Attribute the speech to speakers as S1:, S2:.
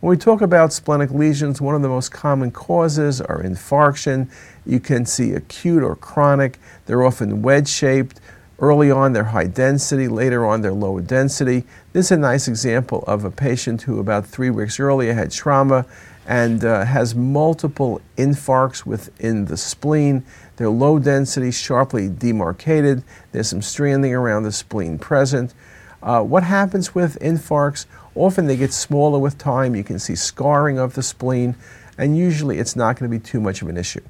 S1: When we talk about splenic lesions, one of the most common causes are infarction. You can see acute or chronic. They're often wedge-shaped. Early on, they're high density. Later on, they're low density. This is a nice example of a patient who about three weeks earlier had trauma and uh, has multiple infarcts within the spleen. They're low density, sharply demarcated. There's some stranding around the spleen present. Uh, what happens with infarcts? Often they get smaller with time. You can see scarring of the spleen, and usually it's not going to be too much of an issue.